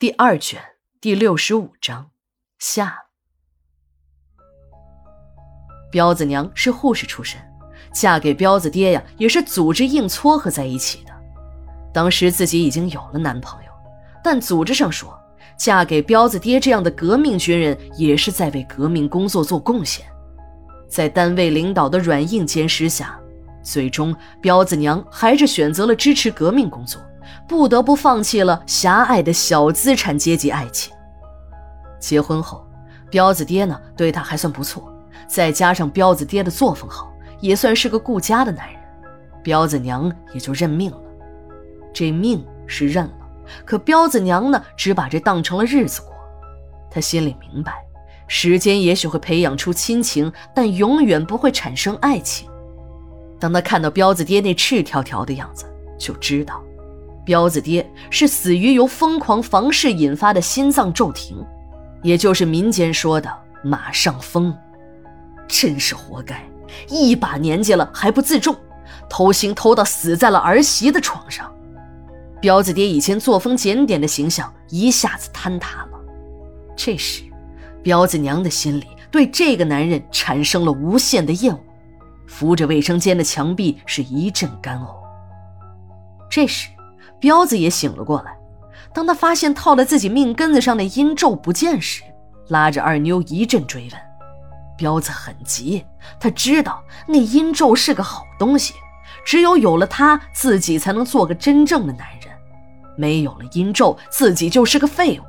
第二卷第六十五章下。彪子娘是护士出身，嫁给彪子爹呀，也是组织硬撮合在一起的。当时自己已经有了男朋友，但组织上说，嫁给彪子爹这样的革命军人，也是在为革命工作做贡献。在单位领导的软硬兼施下，最终彪子娘还是选择了支持革命工作。不得不放弃了狭隘的小资产阶级爱情。结婚后，彪子爹呢对她还算不错，再加上彪子爹的作风好，也算是个顾家的男人。彪子娘也就认命了。这命是认了，可彪子娘呢只把这当成了日子过。她心里明白，时间也许会培养出亲情，但永远不会产生爱情。当她看到彪子爹那赤条条的样子，就知道。彪子爹是死于由疯狂房事引发的心脏骤停，也就是民间说的“马上疯”，真是活该！一把年纪了还不自重，偷腥偷到死在了儿媳的床上。彪子爹以前作风检点的形象一下子坍塌了。这时，彪子娘的心里对这个男人产生了无限的厌恶，扶着卫生间的墙壁是一阵干呕。这时。彪子也醒了过来，当他发现套在自己命根子上的阴咒不见时，拉着二妞一阵追问。彪子很急，他知道那阴咒是个好东西，只有有了它，自己才能做个真正的男人。没有了阴咒，自己就是个废物。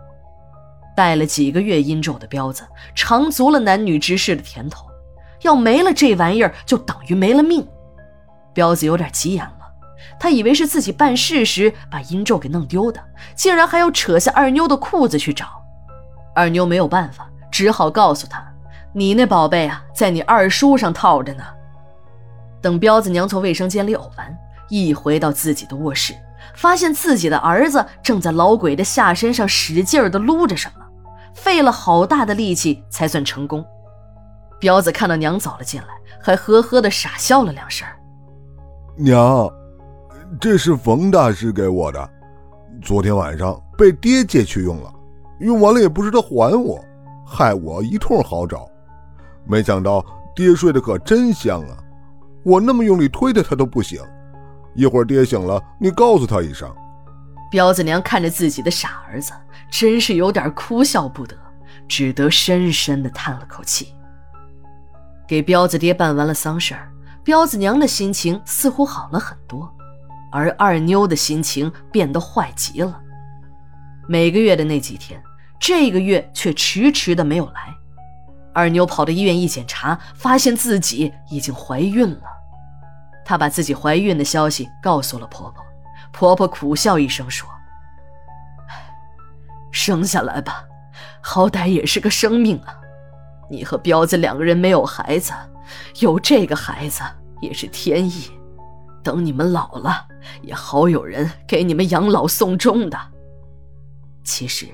带了几个月阴咒的彪子，尝足了男女之事的甜头，要没了这玩意儿，就等于没了命。彪子有点急眼了。他以为是自己办事时把阴咒给弄丢的，竟然还要扯下二妞的裤子去找。二妞没有办法，只好告诉他：“你那宝贝啊，在你二叔上套着呢。”等彪子娘从卫生间里呕完，一回到自己的卧室，发现自己的儿子正在老鬼的下身上使劲的撸着什么，费了好大的力气才算成功。彪子看到娘走了进来，还呵呵的傻笑了两声：“娘。”这是冯大师给我的，昨天晚上被爹借去用了，用完了也不知道还我，害我一通好找。没想到爹睡得可真香啊！我那么用力推他，他都不醒。一会儿爹醒了，你告诉他一声。彪子娘看着自己的傻儿子，真是有点哭笑不得，只得深深的叹了口气。给彪子爹办完了丧事儿，彪子娘的心情似乎好了很多。而二妞的心情变得坏极了。每个月的那几天，这个月却迟迟的没有来。二妞跑到医院一检查，发现自己已经怀孕了。她把自己怀孕的消息告诉了婆婆，婆婆苦笑一声说：“生下来吧，好歹也是个生命啊。你和彪子两个人没有孩子，有这个孩子也是天意。”等你们老了，也好有人给你们养老送终的。其实，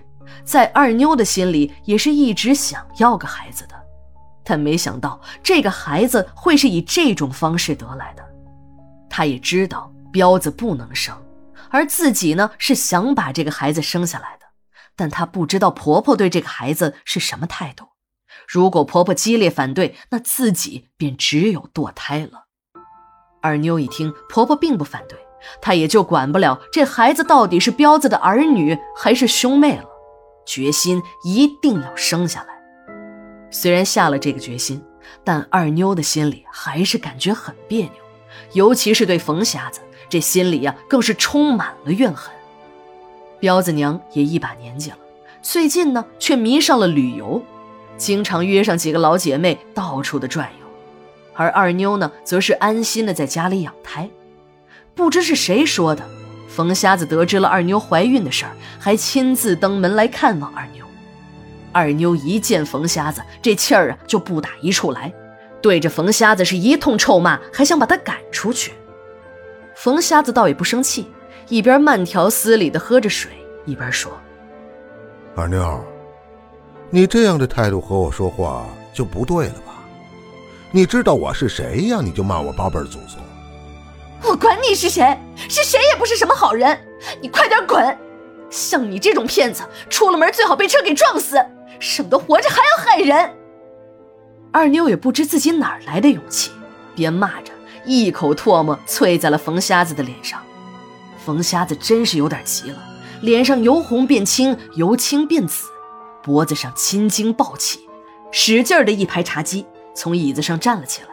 在二妞的心里，也是一直想要个孩子的，但没想到这个孩子会是以这种方式得来的。她也知道彪子不能生，而自己呢是想把这个孩子生下来的，但她不知道婆婆对这个孩子是什么态度。如果婆婆激烈反对，那自己便只有堕胎了。二妞一听婆婆并不反对，她也就管不了这孩子到底是彪子的儿女还是兄妹了，决心一定要生下来。虽然下了这个决心，但二妞的心里还是感觉很别扭，尤其是对冯瞎子，这心里呀更是充满了怨恨。彪子娘也一把年纪了，最近呢却迷上了旅游，经常约上几个老姐妹到处的转悠。而二妞呢，则是安心的在家里养胎。不知是谁说的，冯瞎子得知了二妞怀孕的事儿，还亲自登门来看望二妞。二妞一见冯瞎子，这气儿啊就不打一处来，对着冯瞎子是一通臭骂，还想把他赶出去。冯瞎子倒也不生气，一边慢条斯理的喝着水，一边说：“二妞，你这样的态度和我说话就不对了吧？”你知道我是谁呀？你就骂我八辈祖宗！我管你是谁，是谁也不是什么好人！你快点滚！像你这种骗子，出了门最好被车给撞死，省得活着还要害人。二妞也不知自己哪来的勇气，边骂着，一口唾沫啐在了冯瞎子的脸上。冯瞎子真是有点急了，脸上由红变青，由青变紫，脖子上青筋暴起，使劲的一拍茶几，从椅子上站了起来。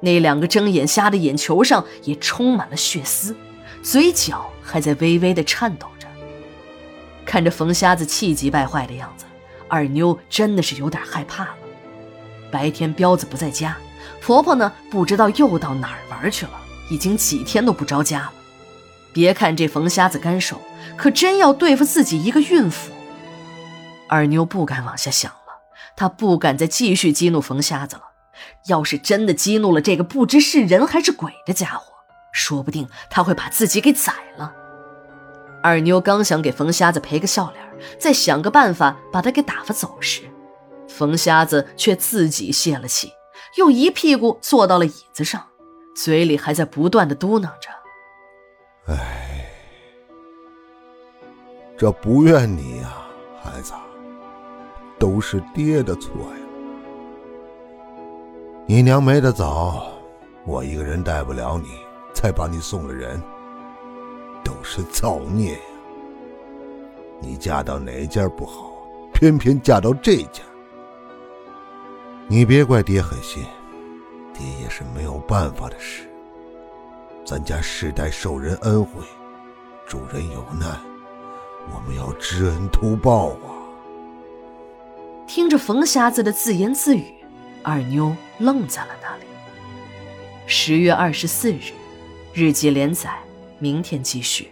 那两个睁眼瞎的眼球上也充满了血丝，嘴角还在微微的颤抖着。看着冯瞎子气急败坏的样子，二妞真的是有点害怕了。白天彪子不在家，婆婆呢不知道又到哪儿玩去了，已经几天都不着家了。别看这冯瞎子干瘦，可真要对付自己一个孕妇，二妞不敢往下想他。不敢再继续激怒冯瞎子了。要是真的激怒了这个不知是人还是鬼的家伙，说不定他会把自己给宰了。二妞刚想给冯瞎子赔个笑脸，再想个办法把他给打发走时，冯瞎子却自己泄了气，又一屁股坐到了椅子上，嘴里还在不断的嘟囔着：“哎，这不怨你呀，孩子，都是爹的错呀。”你娘没得早，我一个人带不了你，才把你送了人，都是造孽呀！你嫁到哪家不好，偏偏嫁到这家。你别怪爹狠心，爹也是没有办法的事。咱家世代受人恩惠，主人有难，我们要知恩图报啊！听着冯瞎子的自言自语。二妞愣在了那里。十月二十四日，日记连载，明天继续。